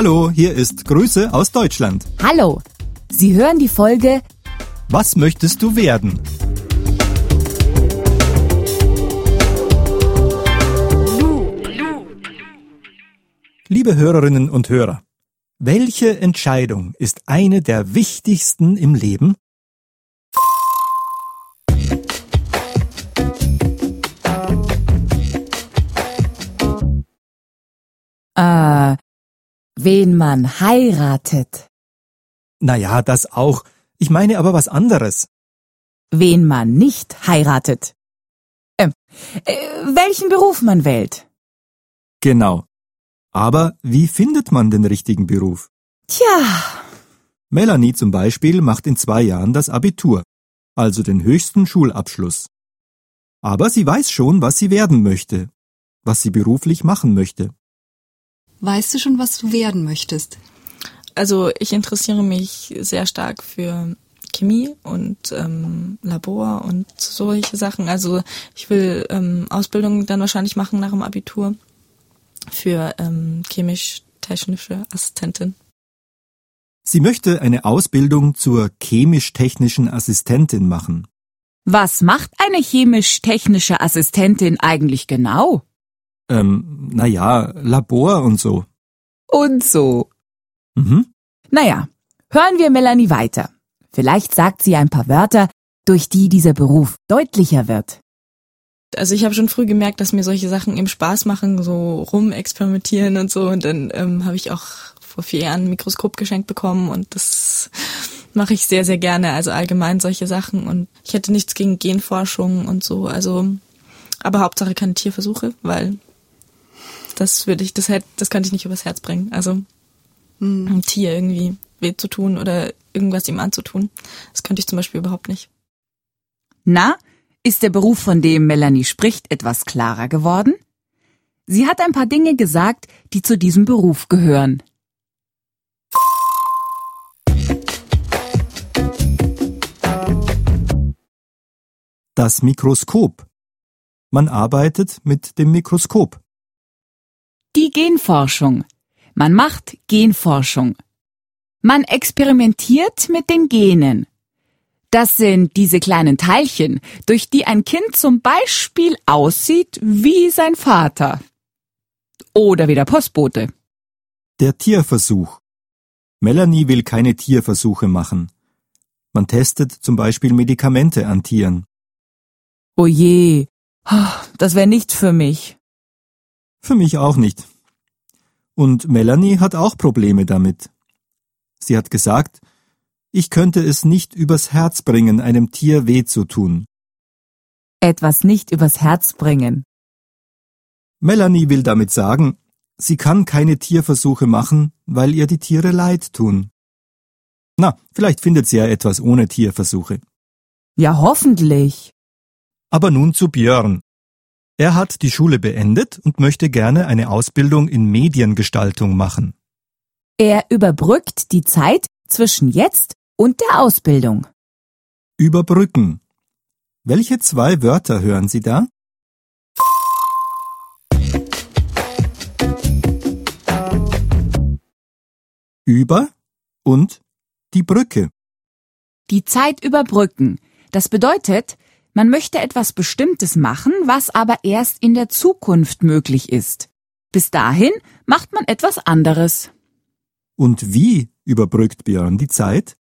Hallo, hier ist Grüße aus Deutschland. Hallo, Sie hören die Folge Was möchtest du werden? Liebe Hörerinnen und Hörer, welche Entscheidung ist eine der wichtigsten im Leben? äh, wen man heiratet, Naja, das auch. Ich meine aber was anderes. wen man nicht heiratet. Ähm, äh, welchen Beruf man wählt. Genau. Aber wie findet man den richtigen Beruf? Tja, Melanie zum Beispiel macht in zwei Jahren das Abitur, also den höchsten Schulabschluss. Aber sie weiß schon, was sie werden möchte, was sie beruflich machen möchte. Weißt du schon, was du werden möchtest? Also ich interessiere mich sehr stark für Chemie und ähm, Labor und solche Sachen. Also ich will ähm, Ausbildung dann wahrscheinlich machen nach dem Abitur für ähm, chemisch-technische Assistentin. Sie möchte eine Ausbildung zur chemisch-technischen Assistentin machen. was macht eine chemisch-technische Assistentin eigentlich genau? Ähm, naja, Labor und so. Und so. Mhm. Naja, hören wir Melanie weiter. Vielleicht sagt sie ein paar Wörter, durch die dieser Beruf deutlicher wird. Also ich habe schon früh gemerkt, dass mir solche Sachen eben Spaß machen, so rumexperimentieren und so. Und dann ähm, habe ich auch vor vier Jahren ein Mikroskop geschenkt bekommen und das mache ich sehr, sehr gerne. Also allgemein solche Sachen. Und ich hätte nichts gegen Genforschung und so. Also, aber Hauptsache keine Tierversuche, weil das würde ich, das hätte, das könnte ich nicht übers Herz bringen. Also einem Tier irgendwie weh zu tun oder irgendwas ihm anzutun. Das könnte ich zum Beispiel überhaupt nicht. Na, ist der Beruf, von dem Melanie spricht, etwas klarer geworden? Sie hat ein paar Dinge gesagt, die zu diesem Beruf gehören. Das Mikroskop. Man arbeitet mit dem Mikroskop. Die Genforschung. Man macht Genforschung. Man experimentiert mit den Genen. Das sind diese kleinen Teilchen, durch die ein Kind zum Beispiel aussieht wie sein Vater. Oder wie der Postbote. Der Tierversuch. Melanie will keine Tierversuche machen. Man testet zum Beispiel Medikamente an Tieren. Oje, Ah, das wäre nichts für mich. Für mich auch nicht. Und Melanie hat auch Probleme damit. Sie hat gesagt, ich könnte es nicht übers Herz bringen, einem Tier weh zu tun. Etwas nicht übers Herz bringen. Melanie will damit sagen, sie kann keine Tierversuche machen, weil ihr die Tiere leid tun. Na, vielleicht findet sie ja etwas ohne Tierversuche. Ja, hoffentlich. Aber nun zu Björn. Er hat die Schule beendet und möchte gerne eine Ausbildung in Mediengestaltung machen. Er überbrückt die Zeit zwischen jetzt und der Ausbildung. Überbrücken. Welche zwei Wörter hören Sie da? Über und die Brücke. Die Zeit überbrücken. Das bedeutet, man möchte etwas Bestimmtes machen, was aber erst in der Zukunft möglich ist. Bis dahin macht man etwas anderes. Und wie überbrückt Björn die Zeit?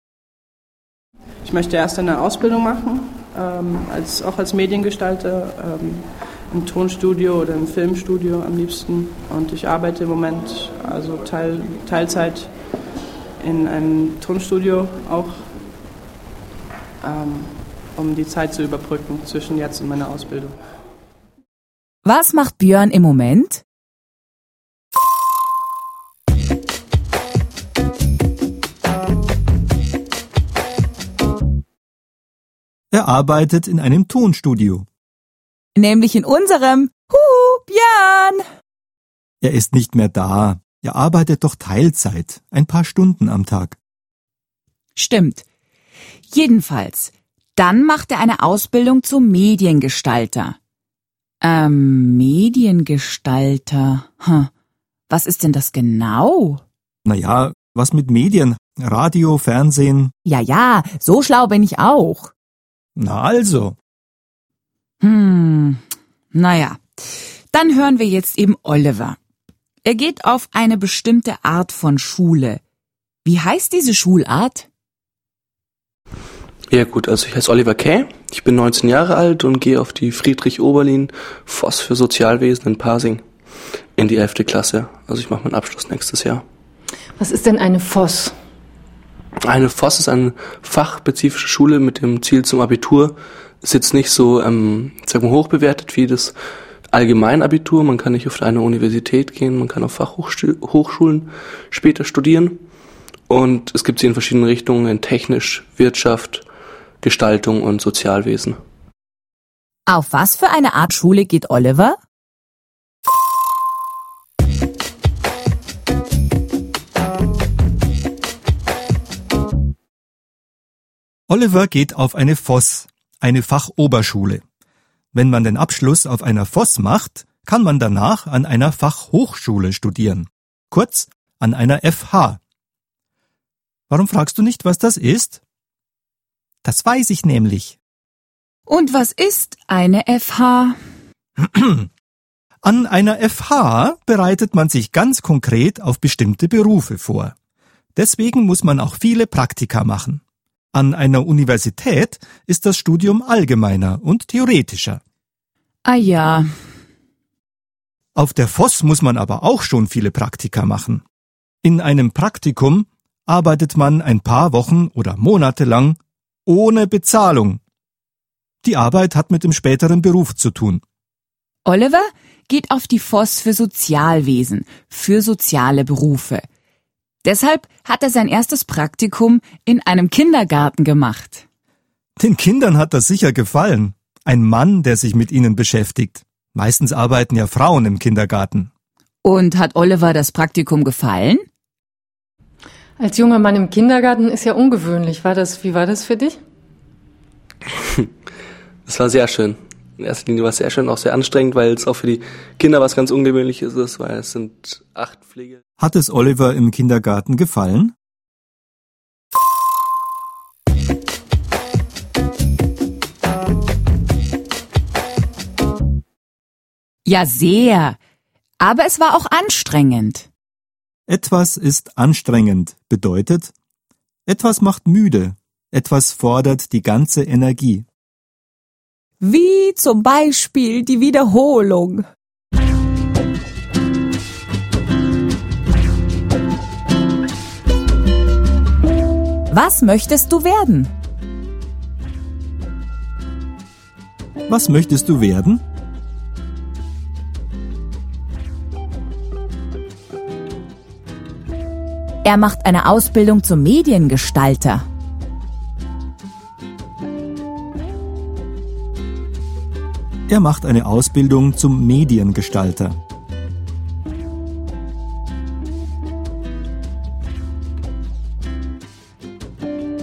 Ich möchte erst eine Ausbildung machen, ähm, als, auch als Mediengestalter, ähm, im Tonstudio oder im Filmstudio am liebsten. Und ich arbeite im Moment also Teil, Teilzeit in einem Tonstudio auch, ähm, um die Zeit zu überbrücken zwischen jetzt und meiner Ausbildung. Was macht Björn im Moment? Er arbeitet in einem Tonstudio. Nämlich in unserem Huhu, Björn! Er ist nicht mehr da. Er arbeitet doch Teilzeit, ein paar Stunden am Tag. Stimmt. Jedenfalls, dann macht er eine Ausbildung zum Mediengestalter. Ähm, Mediengestalter. Hm. Was ist denn das genau? Naja, was mit Medien? Radio, Fernsehen? Ja, ja, so schlau bin ich auch. Na also. Hm, naja. Dann hören wir jetzt eben Oliver. Er geht auf eine bestimmte Art von Schule. Wie heißt diese Schulart? Ja gut, also ich heiße Oliver Kay, ich bin 19 Jahre alt und gehe auf die Friedrich Oberlin Voss für Sozialwesen in Pasing in die 11. Klasse. Also ich mache meinen Abschluss nächstes Jahr. Was ist denn eine Voss? Eine Voss ist eine fachspezifische Schule mit dem Ziel zum Abitur. Ist jetzt nicht so ähm, sagen wir, hoch bewertet wie das Allgemeinabitur. Man kann nicht auf eine Universität gehen, man kann auf Fachhochschulen später studieren. Und es gibt sie in verschiedenen Richtungen, in Technisch, Wirtschaft, Gestaltung und Sozialwesen. Auf was für eine Art Schule geht Oliver? Oliver geht auf eine Voss, eine Fachoberschule. Wenn man den Abschluss auf einer Voss macht, kann man danach an einer Fachhochschule studieren. Kurz an einer FH. Warum fragst du nicht, was das ist? Das weiß ich nämlich. Und was ist eine FH? An einer FH bereitet man sich ganz konkret auf bestimmte Berufe vor. Deswegen muss man auch viele Praktika machen. An einer Universität ist das Studium allgemeiner und theoretischer. Ah ja. Auf der Voss muss man aber auch schon viele Praktika machen. In einem Praktikum arbeitet man ein paar Wochen oder Monate lang ohne Bezahlung. Die Arbeit hat mit dem späteren Beruf zu tun. Oliver geht auf die Voss für Sozialwesen, für soziale Berufe. Deshalb hat er sein erstes Praktikum in einem Kindergarten gemacht. Den Kindern hat das sicher gefallen. Ein Mann, der sich mit ihnen beschäftigt. Meistens arbeiten ja Frauen im Kindergarten. Und hat Oliver das Praktikum gefallen? Als junger Mann im Kindergarten ist ja ungewöhnlich. War das, wie war das für dich? Das war sehr schön. In erster Linie war es sehr schön, auch sehr anstrengend, weil es auch für die Kinder was ganz Ungewöhnliches ist, weil es sind acht Pflege. Hat es Oliver im Kindergarten gefallen? Ja, sehr. Aber es war auch anstrengend. Etwas ist anstrengend bedeutet, etwas macht müde, etwas fordert die ganze Energie. Wie zum Beispiel die Wiederholung. Was möchtest du werden? Was möchtest du werden? Er macht eine Ausbildung zum Mediengestalter. Er macht eine Ausbildung zum Mediengestalter.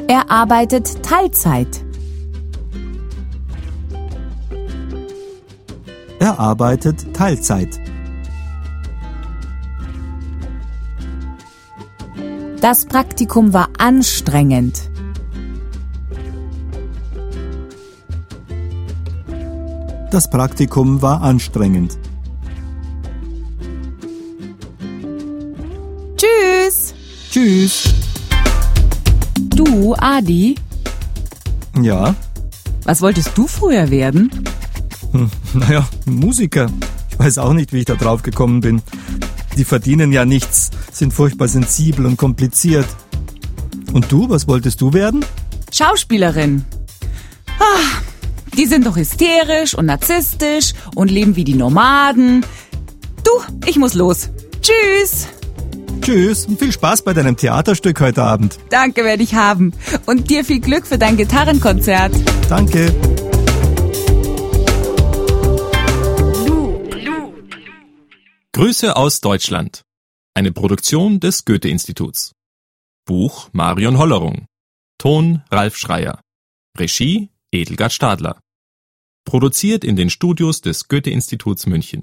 Er arbeitet Teilzeit. Er arbeitet Teilzeit. Das Praktikum war anstrengend. Das Praktikum war anstrengend. Tschüss. Tschüss. Du, Adi, Ja, was wolltest du früher werden? hm, naja, Musiker. Ich weiß auch nicht, wie ich da drauf gekommen bin. Die verdienen ja nichts, sind furchtbar sensibel und kompliziert. Und du, was wolltest du werden? Schauspielerin. Ah, die sind doch hysterisch und narzisstisch und leben wie die Nomaden. Du, ich muss los. Tschüss. Tschüss und viel Spaß bei deinem Theaterstück heute Abend. Danke werde ich haben. Und dir viel Glück für dein Gitarrenkonzert. Danke. Grüße aus Deutschland. Eine Produktion des Goethe-Instituts. Buch Marion Hollerung. Ton Ralf Schreier. Regie Edelgard Stadler. Produziert in den Studios des Goethe-Instituts München.